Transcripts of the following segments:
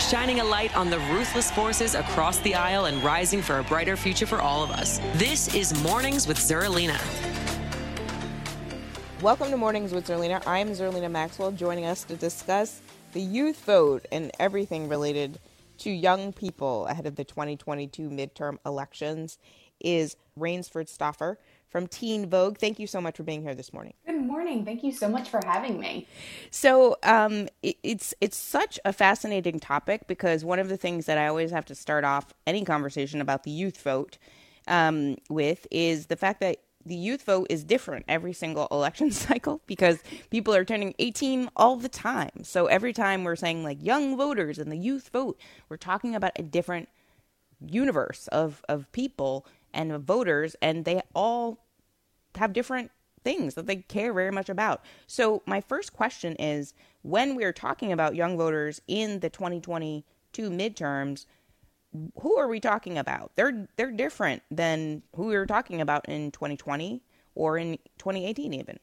shining a light on the ruthless forces across the aisle and rising for a brighter future for all of us. This is Mornings with Zerlina. Welcome to Mornings with Zerlina. I am Zerlina Maxwell, joining us to discuss the youth vote and everything related to young people ahead of the 2022 midterm elections is Rainesford Stauffer from Teen Vogue. Thank you so much for being here this morning. Good morning. Thank you so much for having me. So, um, it, it's it's such a fascinating topic because one of the things that I always have to start off any conversation about the youth vote um, with is the fact that the youth vote is different every single election cycle because people are turning 18 all the time. So every time we're saying like young voters and the youth vote, we're talking about a different universe of of people and of voters and they all have different things that they care very much about. So, my first question is when we're talking about young voters in the 2022 midterms, who are we talking about? They're they're different than who we were talking about in 2020 or in 2018 even.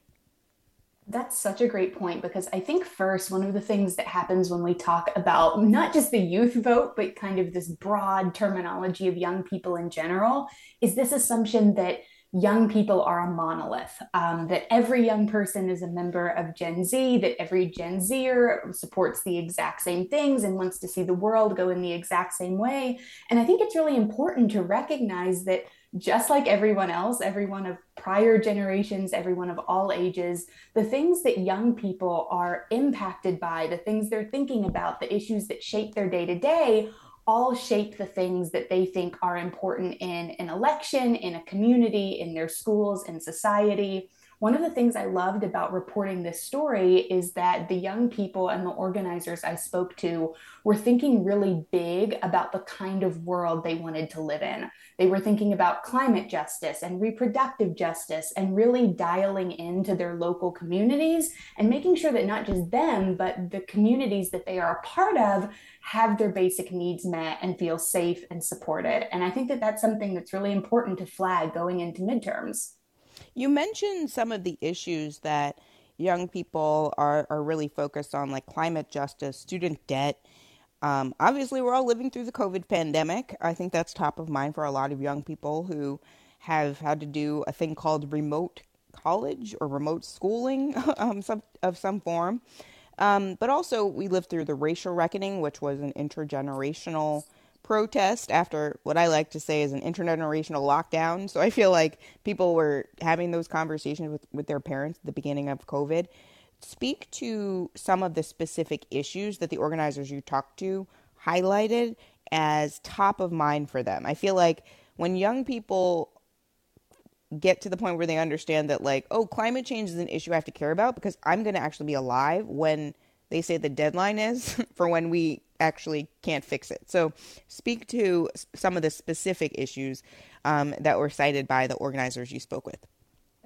That's such a great point because I think first one of the things that happens when we talk about not just the youth vote but kind of this broad terminology of young people in general is this assumption that young people are a monolith, um, that every young person is a member of Gen Z, that every Gen Zer supports the exact same things and wants to see the world go in the exact same way. And I think it's really important to recognize that just like everyone else, everyone of prior generations, everyone of all ages, the things that young people are impacted by, the things they're thinking about, the issues that shape their day to day all shape the things that they think are important in an election, in a community, in their schools, in society. One of the things I loved about reporting this story is that the young people and the organizers I spoke to were thinking really big about the kind of world they wanted to live in. They were thinking about climate justice and reproductive justice and really dialing into their local communities and making sure that not just them, but the communities that they are a part of have their basic needs met and feel safe and supported. And I think that that's something that's really important to flag going into midterms. You mentioned some of the issues that young people are, are really focused on, like climate justice, student debt. Um, obviously, we're all living through the COVID pandemic. I think that's top of mind for a lot of young people who have had to do a thing called remote college or remote schooling um, some, of some form. Um, but also, we lived through the racial reckoning, which was an intergenerational protest after what I like to say is an intergenerational lockdown. So I feel like people were having those conversations with, with their parents at the beginning of COVID. Speak to some of the specific issues that the organizers you talked to highlighted as top of mind for them. I feel like when young people get to the point where they understand that, like, oh, climate change is an issue I have to care about because I'm going to actually be alive when they say the deadline is for when we actually can't fix it. So, speak to some of the specific issues um, that were cited by the organizers you spoke with.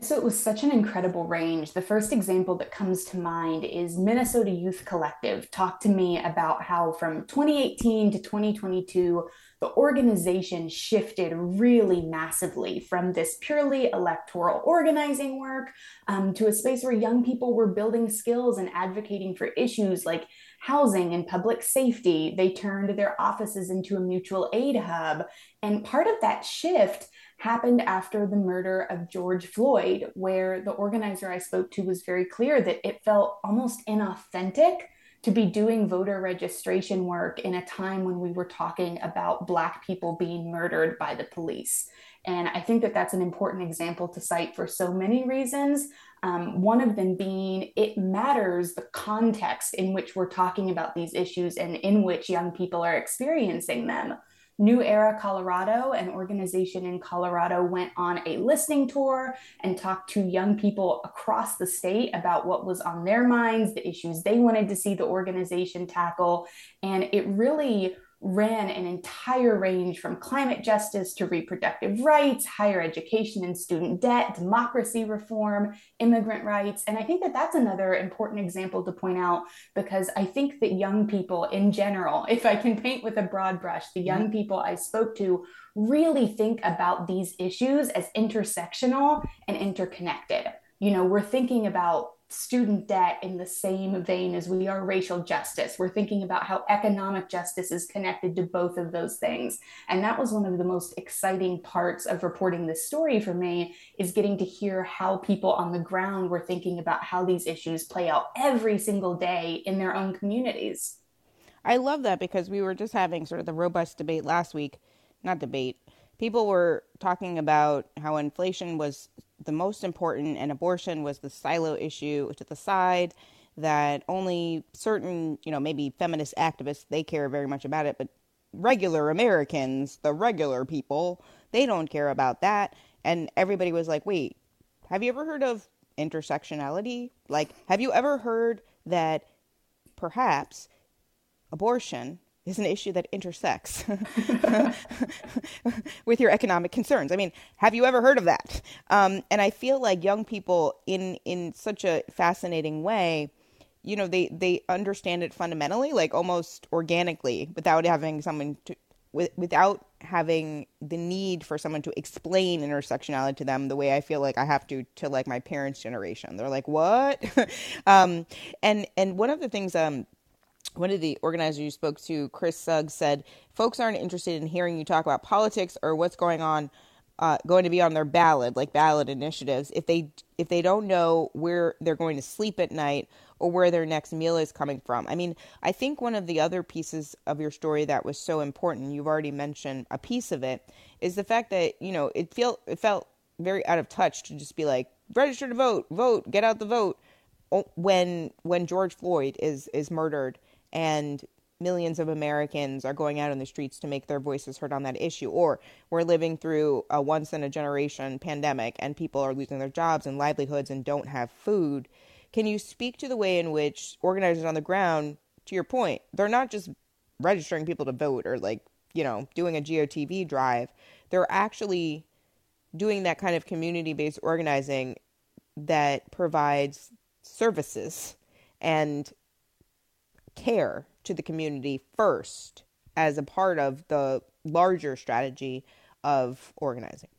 So it was such an incredible range. The first example that comes to mind is Minnesota Youth Collective talked to me about how from 2018 to 2022, the organization shifted really massively from this purely electoral organizing work um, to a space where young people were building skills and advocating for issues like housing and public safety. They turned their offices into a mutual aid hub. And part of that shift happened after the murder of George Floyd, where the organizer I spoke to was very clear that it felt almost inauthentic to be doing voter registration work in a time when we were talking about Black people being murdered by the police. And I think that that's an important example to cite for so many reasons. Um, one of them being it matters the context in which we're talking about these issues and in which young people are experiencing them. New Era Colorado, an organization in Colorado, went on a listening tour and talked to young people across the state about what was on their minds, the issues they wanted to see the organization tackle. And it really ran an entire range from climate justice to reproductive rights, higher education and student debt, democracy reform, immigrant rights. And I think that that's another important example to point out because I think that young people in general, if I can paint with a broad brush, the young mm-hmm. people I spoke to really think about these issues as intersectional and interconnected. You know, we're thinking about student debt in the same vein as we are racial justice. We're thinking about how economic justice is connected to both of those things. And that was one of the most exciting parts of reporting this story for me is getting to hear how people on the ground were thinking about how these issues play out every single day in their own communities. I love that because we were just having sort of the robust debate last week, not debate. People were talking about how inflation was the most important and abortion was the silo issue to the side that only certain, you know, maybe feminist activists they care very much about it, but regular Americans, the regular people, they don't care about that. And everybody was like, "Wait, have you ever heard of intersectionality? Like, have you ever heard that perhaps abortion is an issue that intersects with your economic concerns. I mean, have you ever heard of that? Um, and I feel like young people, in in such a fascinating way, you know, they they understand it fundamentally, like almost organically, without having someone to, with, without having the need for someone to explain intersectionality to them the way I feel like I have to to like my parents' generation. They're like, "What?" um, and and one of the things um one of the organizers you spoke to, Chris Suggs, said folks aren't interested in hearing you talk about politics or what's going on, uh, going to be on their ballot, like ballot initiatives, if they if they don't know where they're going to sleep at night or where their next meal is coming from. I mean, I think one of the other pieces of your story that was so important, you've already mentioned a piece of it, is the fact that you know it felt it felt very out of touch to just be like register to vote, vote, get out the vote when when George Floyd is is murdered and millions of Americans are going out on the streets to make their voices heard on that issue. Or we're living through a once in a generation pandemic and people are losing their jobs and livelihoods and don't have food. Can you speak to the way in which organizers on the ground, to your point, they're not just registering people to vote or like, you know, doing a GOTV drive, they're actually doing that kind of community based organizing that provides services and care to the community first as a part of the larger strategy of organizing.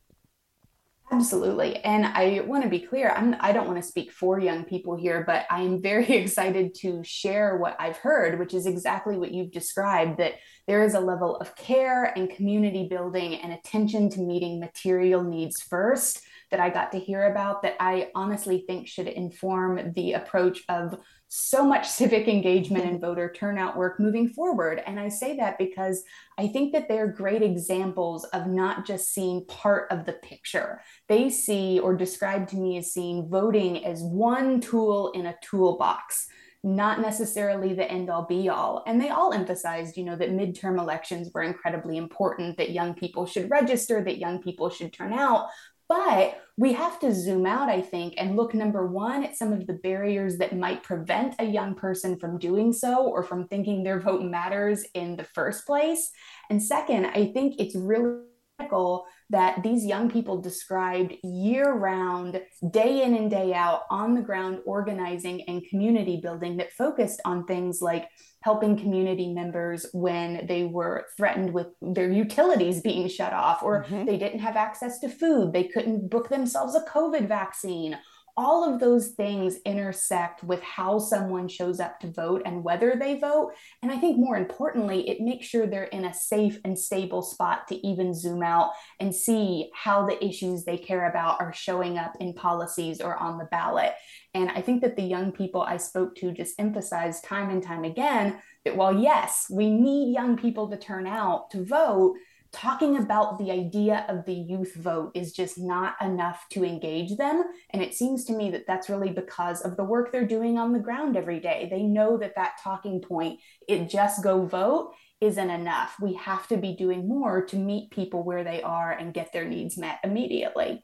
Absolutely. And I want to be clear, I'm I don't want to speak for young people here, but I am very excited to share what I've heard, which is exactly what you've described that there is a level of care and community building and attention to meeting material needs first that I got to hear about that I honestly think should inform the approach of so much civic engagement and voter turnout work moving forward. And I say that because I think that they're great examples of not just seeing part of the picture. They see or describe to me as seeing voting as one tool in a toolbox not necessarily the end all be all. And they all emphasized, you know, that midterm elections were incredibly important, that young people should register, that young people should turn out. But we have to zoom out, I think, and look number one at some of the barriers that might prevent a young person from doing so or from thinking their vote matters in the first place. And second, I think it's really critical that these young people described year round, day in and day out, on the ground organizing and community building that focused on things like helping community members when they were threatened with their utilities being shut off or mm-hmm. they didn't have access to food, they couldn't book themselves a COVID vaccine all of those things intersect with how someone shows up to vote and whether they vote. And I think more importantly, it makes sure they're in a safe and stable spot to even zoom out and see how the issues they care about are showing up in policies or on the ballot. And I think that the young people I spoke to just emphasized time and time again that while, yes, we need young people to turn out to vote talking about the idea of the youth vote is just not enough to engage them. And it seems to me that that's really because of the work they're doing on the ground every day. They know that that talking point, it just go vote, isn't enough. We have to be doing more to meet people where they are and get their needs met immediately.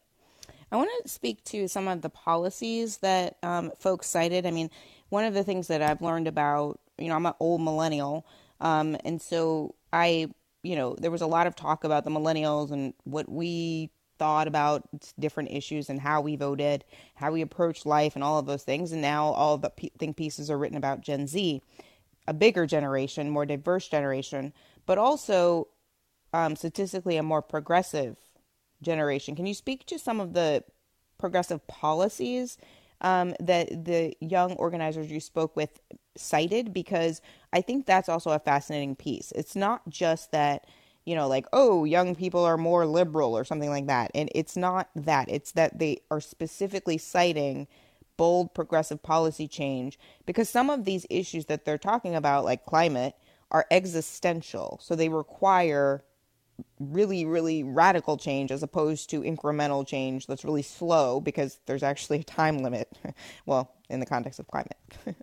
I want to speak to some of the policies that um, folks cited. I mean, one of the things that I've learned about, you know, I'm an old millennial, um, and so I, you know, there was a lot of talk about the millennials and what we thought about different issues and how we voted, how we approached life, and all of those things. And now all the think pieces are written about Gen Z, a bigger generation, more diverse generation, but also um, statistically a more progressive generation. Can you speak to some of the progressive policies um, that the young organizers you spoke with cited? Because I think that's also a fascinating piece. It's not just that, you know, like, oh, young people are more liberal or something like that. And it's not that. It's that they are specifically citing bold progressive policy change because some of these issues that they're talking about, like climate, are existential. So they require really, really radical change as opposed to incremental change that's really slow because there's actually a time limit. well, in the context of climate.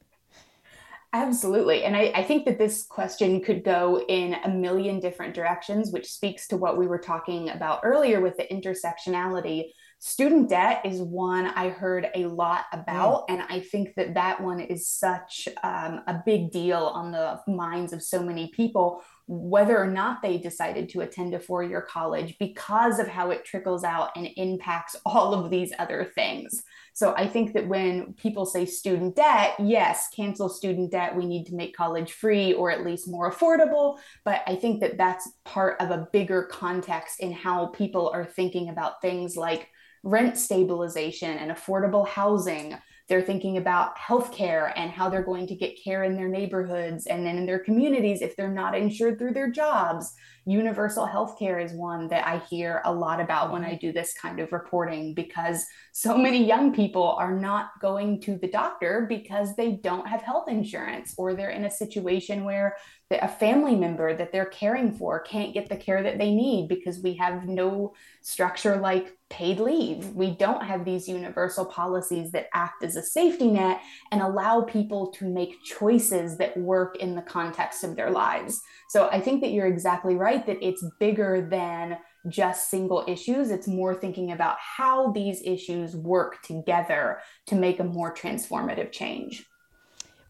Absolutely. And I, I, think that this question could go in a million different directions, which speaks to what we were talking about earlier with the intersectionality. Student debt is one I heard a lot about. Mm. And I think that that one is such um, a big deal on the minds of so many people whether or not they decided to attend a four year college because of how it trickles out and impacts all of these other things. So I think that when people say student debt, yes, cancel student debt. We need to make college free or at least more affordable. But I think that that's part of a bigger context in how people are thinking about things like rent stabilization and affordable housing they're thinking about healthcare and how they're going to get care in their neighborhoods and then in their communities if they're not insured through their jobs. Universal healthcare is one that I hear a lot about when mm-hmm. I do this kind of reporting because so many young people are not going to the doctor because they don't have health insurance or they're in a situation where a family member that they're caring for can't get the care that they need because we have no structure like paid leave. We don't have these universal policies that act as a safety net and allow people to make choices that work in the context of their lives. So I think that you're exactly right that it's bigger than just single issues. It's more thinking about how these issues work together to make a more transformative change.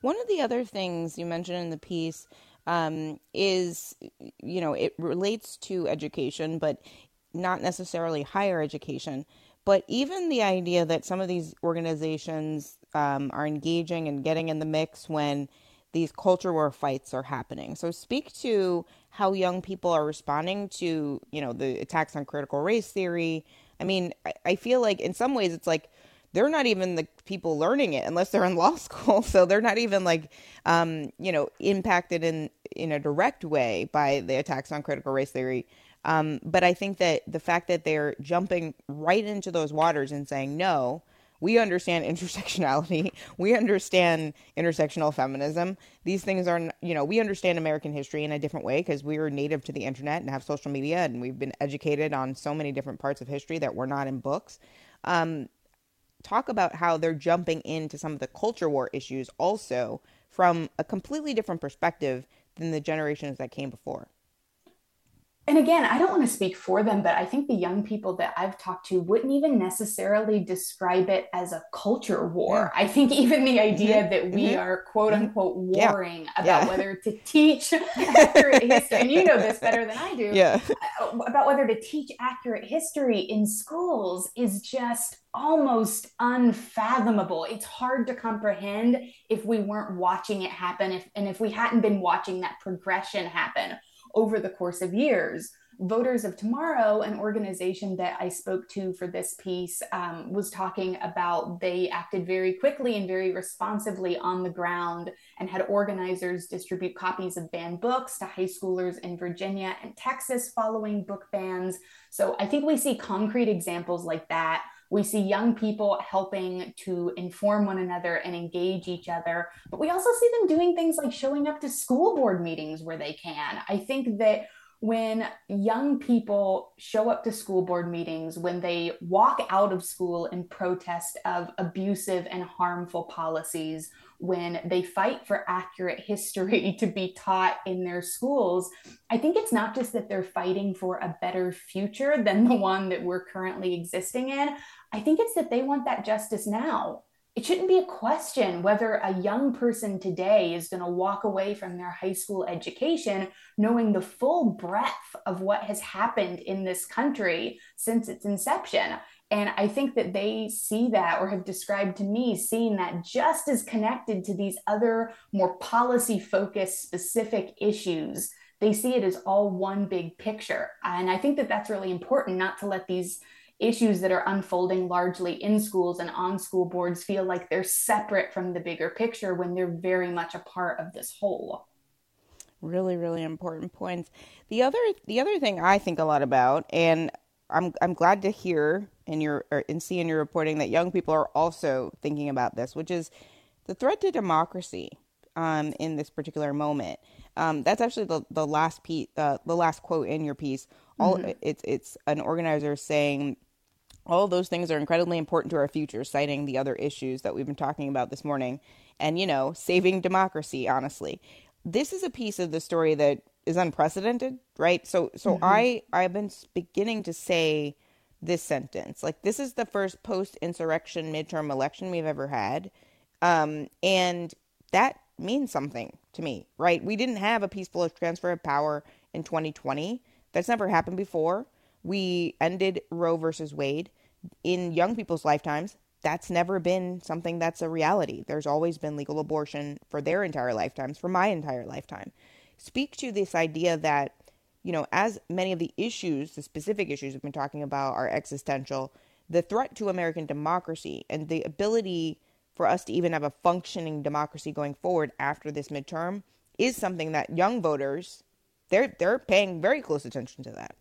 One of the other things you mentioned in the piece um, is, you know, it relates to education, but not necessarily higher education. But even the idea that some of these organizations um, are engaging and getting in the mix when these culture war fights are happening. So speak to how young people are responding to, you know, the attacks on critical race theory. I mean, I, I feel like in some ways it's like they're not even the people learning it unless they're in law school. So they're not even like, um, you know, impacted in in a direct way by the attacks on critical race theory. Um, but I think that the fact that they're jumping right into those waters and saying no, we understand intersectionality. We understand intersectional feminism. These things are, you know, we understand American history in a different way because we are native to the internet and have social media and we've been educated on so many different parts of history that were not in books. Um, talk about how they're jumping into some of the culture war issues also from a completely different perspective than the generations that came before and again, I don't want to speak for them, but I think the young people that I've talked to wouldn't even necessarily describe it as a culture war. Yeah. I think even the idea mm-hmm. that we mm-hmm. are quote mm-hmm. unquote warring yeah. about yeah. whether to teach accurate history, and you know this better than I do, yeah. Uh, about whether to teach accurate history in schools is just almost unfathomable. It's hard to comprehend if we weren't watching it happen, if and if we hadn't been watching that progression happen over the course of years. Voters of Tomorrow, an organization that I spoke to for this piece, um, was talking about they acted very quickly and very responsively on the ground and had organizers distribute copies of banned books to high schoolers in Virginia and Texas following book bans. So I think we see concrete examples like that we see young people helping to inform one another and engage each other, but we also see them doing things like showing up to school board meetings where they can. I think that when young people show up to school board meetings, when they walk out of school in protest of abusive and harmful policies, when they fight for accurate history to be taught in their schools, I think it's not just that they're fighting for a better future than the one that we're currently existing in. I think it's that they want that justice now it shouldn't be a question whether a young person today is going to walk away from their high school education knowing the full breadth of what has happened in this country since its inception. And I think that they see that or have described to me seeing that just as connected to these other more policy focused specific issues. They see it as all one big picture. And I think that that's really important not to let these issues that are unfolding largely in schools and on school boards feel like they're separate from the bigger picture when they're very much a part of this whole. Really really important points. The other the other thing i think a lot about and i'm i'm glad to hear in your and see in your reporting that young people are also thinking about this which is the threat to democracy um, in this particular moment. Um, that's actually the, the last piece uh, the last quote in your piece. All mm-hmm. it's it's an organizer saying all of those things are incredibly important to our future, citing the other issues that we've been talking about this morning and, you know, saving democracy, honestly. This is a piece of the story that is unprecedented, right? So so mm-hmm. I I've been beginning to say this sentence. Like this is the first post-insurrection midterm election we've ever had. Um and that means something to me, right? We didn't have a peaceful transfer of power in 2020. That's never happened before. We ended Roe versus Wade in young people's lifetimes, that's never been something that's a reality. There's always been legal abortion for their entire lifetimes, for my entire lifetime. Speak to this idea that, you know, as many of the issues, the specific issues we've been talking about are existential, the threat to American democracy and the ability for us to even have a functioning democracy going forward after this midterm is something that young voters they're they're paying very close attention to that.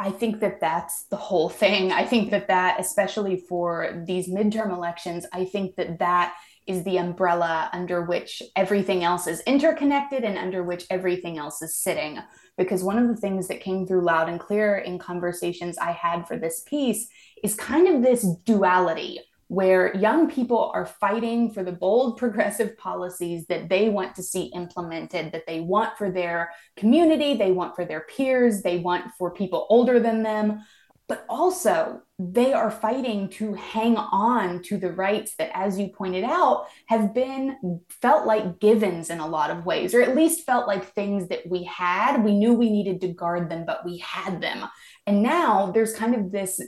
I think that that's the whole thing. I think that that, especially for these midterm elections, I think that that is the umbrella under which everything else is interconnected and under which everything else is sitting. Because one of the things that came through loud and clear in conversations I had for this piece is kind of this duality where young people are fighting for the bold progressive policies that they want to see implemented, that they want for their community, they want for their peers, they want for people older than them. But also, they are fighting to hang on to the rights that, as you pointed out, have been felt like givens in a lot of ways, or at least felt like things that we had. We knew we needed to guard them, but we had them. And now there's kind of this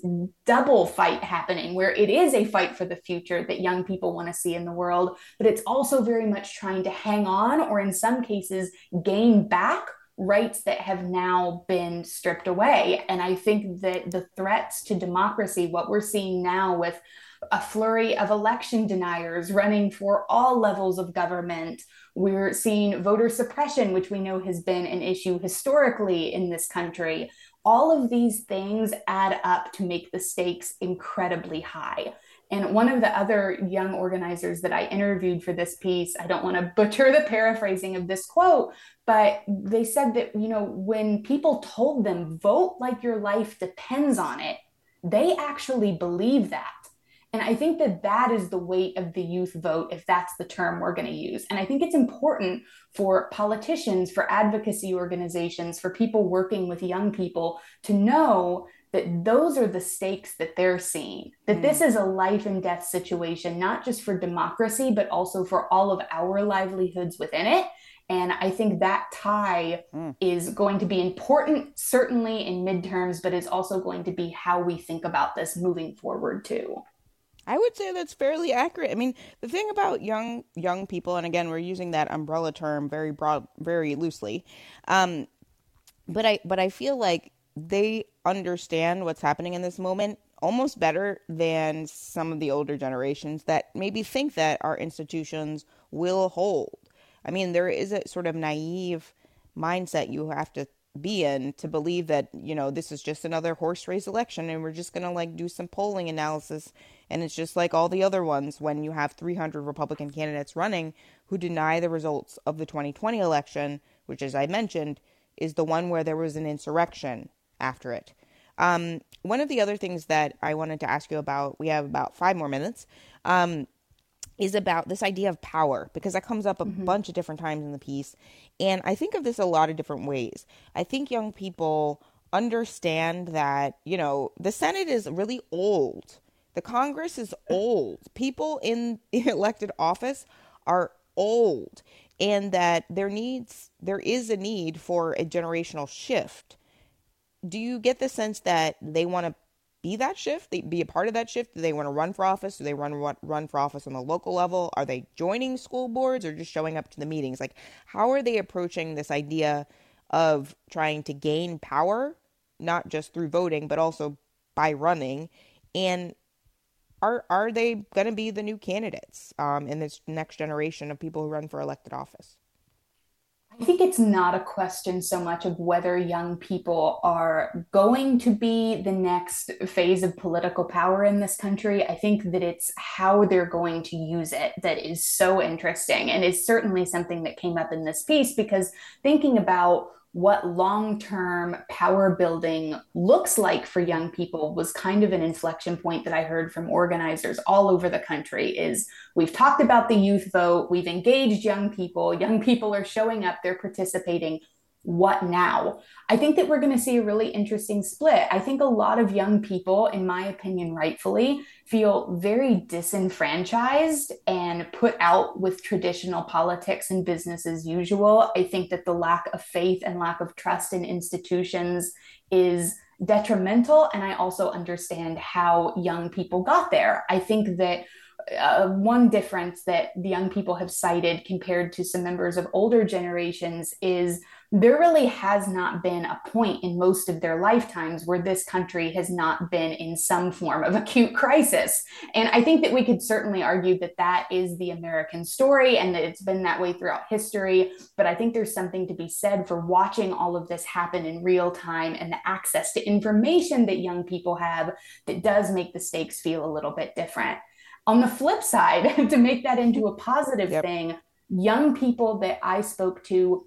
double fight happening where it is a fight for the future that young people want to see in the world, but it's also very much trying to hang on or, in some cases, gain back rights that have now been stripped away. And I think that the threats to democracy, what we're seeing now with a flurry of election deniers running for all levels of government. We're seeing voter suppression, which we know has been an issue historically in this country all of these things add up to make the stakes incredibly high. And one of the other young organizers that I interviewed for this piece, I don't want to butcher the paraphrasing of this quote, but they said that, you know, when people told them, vote like your life depends on it, they actually believe that. And I think that that is the weight of the youth vote, if that's the term we're going to use. And I think it's important for politicians, for advocacy organizations, for people working with young people to know that those are the stakes that they're seeing, that mm. this is a life and death situation, not just for democracy, but also for all of our livelihoods within it. And I think that tie mm. is going to be important, certainly in midterms, but is also going to be how we think about this moving forward, too. I would say that's fairly accurate. I mean, the thing about young young people, and again, we're using that umbrella term very broad, very loosely, um, but I but I feel like they understand what's happening in this moment almost better than some of the older generations that maybe think that our institutions will hold. I mean, there is a sort of naive mindset you have to be in to believe that you know this is just another horse race election and we're just going to like do some polling analysis and it's just like all the other ones when you have 300 republican candidates running who deny the results of the 2020 election which as i mentioned is the one where there was an insurrection after it. Um, one of the other things that I wanted to ask you about, we have about five more minutes, um, is about this idea of power because that comes up a mm-hmm. bunch of different times in the piece. And I think of this a lot of different ways. I think young people understand that, you know, the Senate is really old. The Congress is old. People in elected office are old and that there needs there is a need for a generational shift. Do you get the sense that they want to be that shift? Be a part of that shift? Do they want to run for office? Do they run run for office on the local level? Are they joining school boards or just showing up to the meetings? Like how are they approaching this idea of trying to gain power not just through voting but also by running and are are they going to be the new candidates um, in this next generation of people who run for elected office? I think it's not a question so much of whether young people are going to be the next phase of political power in this country. I think that it's how they're going to use it that is so interesting and is certainly something that came up in this piece because thinking about what long term power building looks like for young people was kind of an inflection point that I heard from organizers all over the country is we've talked about the youth vote, we've engaged young people, young people are showing up, they're participating what now? I think that we're going to see a really interesting split. I think a lot of young people, in my opinion, rightfully, feel very disenfranchised and put out with traditional politics and business as usual. I think that the lack of faith and lack of trust in institutions is detrimental. And I also understand how young people got there. I think that uh, one difference that the young people have cited compared to some members of older generations is there really has not been a point in most of their lifetimes where this country has not been in some form of acute crisis. And I think that we could certainly argue that that is the American story and that it's been that way throughout history. But I think there's something to be said for watching all of this happen in real time and the access to information that young people have that does make the stakes feel a little bit different. On the flip side, to make that into a positive yep. thing, young people that I spoke to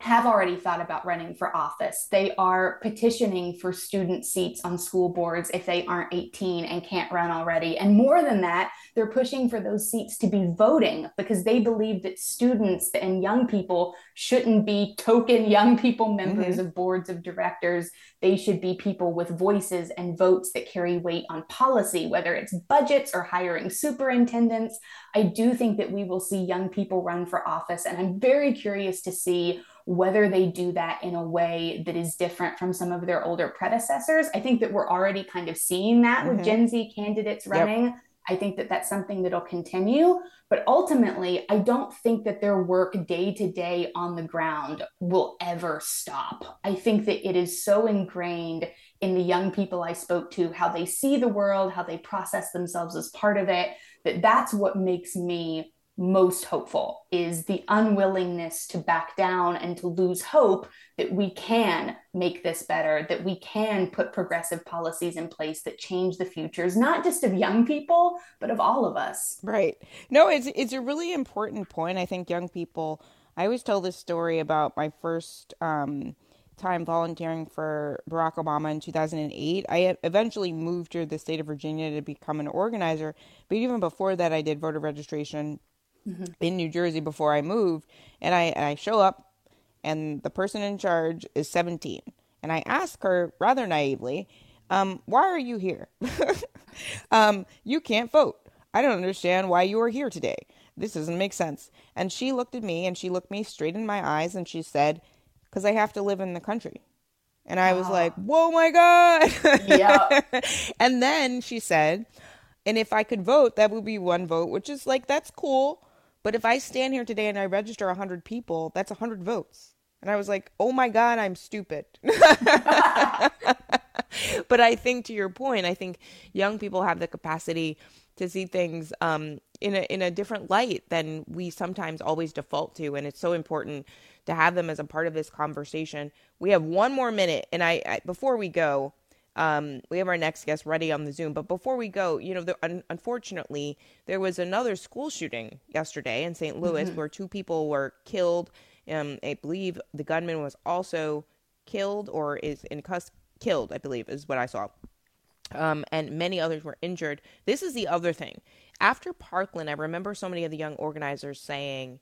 have already thought about running for office. They are petitioning for student seats on school boards if they aren't 18 and can't run already. And more than that, they're pushing for those seats to be voting because they believe that students and young people shouldn't be token young people members mm-hmm. of boards of directors. They should be people with voices and votes that carry weight on policy, whether it's budgets or hiring superintendents. I do think that we will see young people run for office. And I'm very curious to see whether they do that in a way that is different from some of their older predecessors. I think that we're already kind of seeing that mm-hmm. with Gen Z candidates running. Yep. I think that that's something that'll continue. But ultimately, I don't think that their work day to day on the ground will ever stop. I think that it is so ingrained in the young people I spoke to, how they see the world, how they process themselves as part of it, that that's what makes me most hopeful is the unwillingness to back down and to lose hope that we can make this better, that we can put progressive policies in place that change the futures, not just of young people, but of all of us. Right. No, it's it's a really important point. I think young people. I always tell this story about my first um, time volunteering for Barack Obama in 2008. I eventually moved to the state of Virginia to become an organizer, but even before that, I did voter registration mm-hmm. in New Jersey before I moved, and I and I show up, and the person in charge is 17, and I ask her rather naively, um, "Why are you here? um, you can't vote. I don't understand why you are here today. This doesn't make sense." And she looked at me, and she looked me straight in my eyes, and she said, "Because I have to live in the country." And I was oh. like, whoa, my God. Yeah. and then she said, and if I could vote, that would be one vote, which is like, that's cool. But if I stand here today and I register 100 people, that's 100 votes. And I was like, oh my God, I'm stupid. but I think to your point, I think young people have the capacity to see things um, in a in a different light than we sometimes always default to, and it's so important to have them as a part of this conversation. We have one more minute, and I, I before we go, um, we have our next guest ready on the Zoom. But before we go, you know, the, un- unfortunately, there was another school shooting yesterday in St. Louis mm-hmm. where two people were killed Um, I believe the gunman was also killed or is in custody. Killed, I believe, is what I saw. Um, and many others were injured. This is the other thing. After Parkland, I remember so many of the young organizers saying,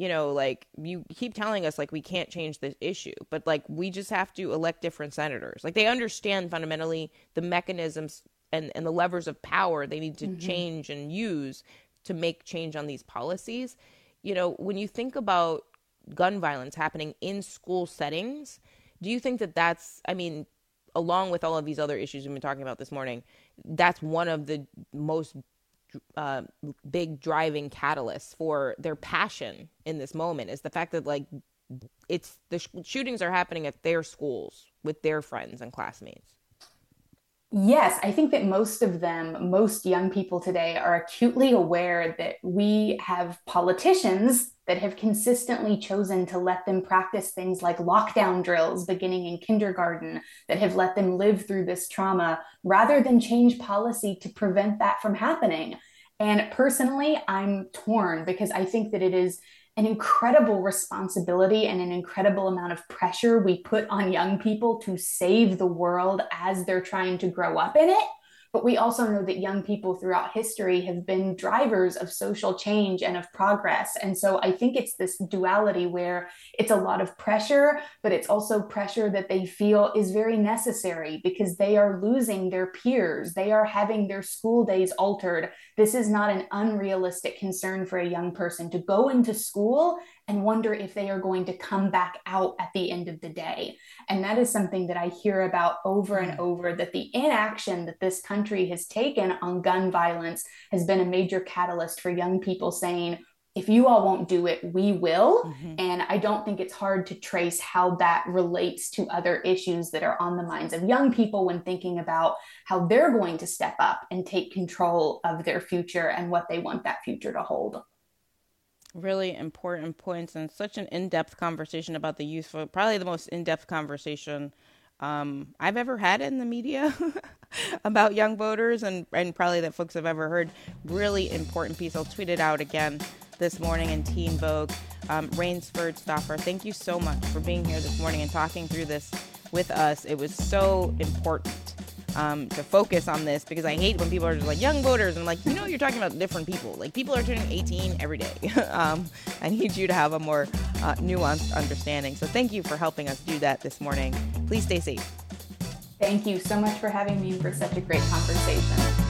you know, like you keep telling us like we can't change this issue, but like we just have to elect different senators. Like they understand fundamentally the mechanisms and, and the levers of power they need to mm-hmm. change and use to make change on these policies. You know, when you think about gun violence happening in school settings, do you think that that's, I mean, along with all of these other issues we've been talking about this morning, that's one of the most uh, big driving catalyst for their passion in this moment is the fact that like it's the sh- shootings are happening at their schools with their friends and classmates. Yes, I think that most of them, most young people today, are acutely aware that we have politicians that have consistently chosen to let them practice things like lockdown drills beginning in kindergarten, that have let them live through this trauma rather than change policy to prevent that from happening. And personally, I'm torn because I think that it is an incredible responsibility and an incredible amount of pressure we put on young people to save the world as they're trying to grow up in it. But we also know that young people throughout history have been drivers of social change and of progress. And so I think it's this duality where it's a lot of pressure, but it's also pressure that they feel is very necessary because they are losing their peers. They are having their school days altered. This is not an unrealistic concern for a young person to go into school and wonder if they are going to come back out at the end of the day. And that is something that I hear about over and mm. over that the inaction that this country has taken on gun violence has been a major catalyst for young people saying, if you all won't do it, we will. Mm-hmm. And I don't think it's hard to trace how that relates to other issues that are on the minds of young people when thinking about how they're going to step up and take control of their future and what they want that future to hold really important points and such an in-depth conversation about the youth probably the most in-depth conversation um, I've ever had in the media about young voters and, and probably that folks have ever heard. Really important piece. I'll tweet it out again this morning in Teen Vogue. Um, Rainesford Stauffer, thank you so much for being here this morning and talking through this with us. It was so important um, to focus on this because I hate when people are just like young voters and I'm like, you know, you're talking about different people. Like people are turning 18 every day. um, I need you to have a more uh, nuanced understanding. So thank you for helping us do that this morning. Please stay safe. Thank you so much for having me for such a great conversation.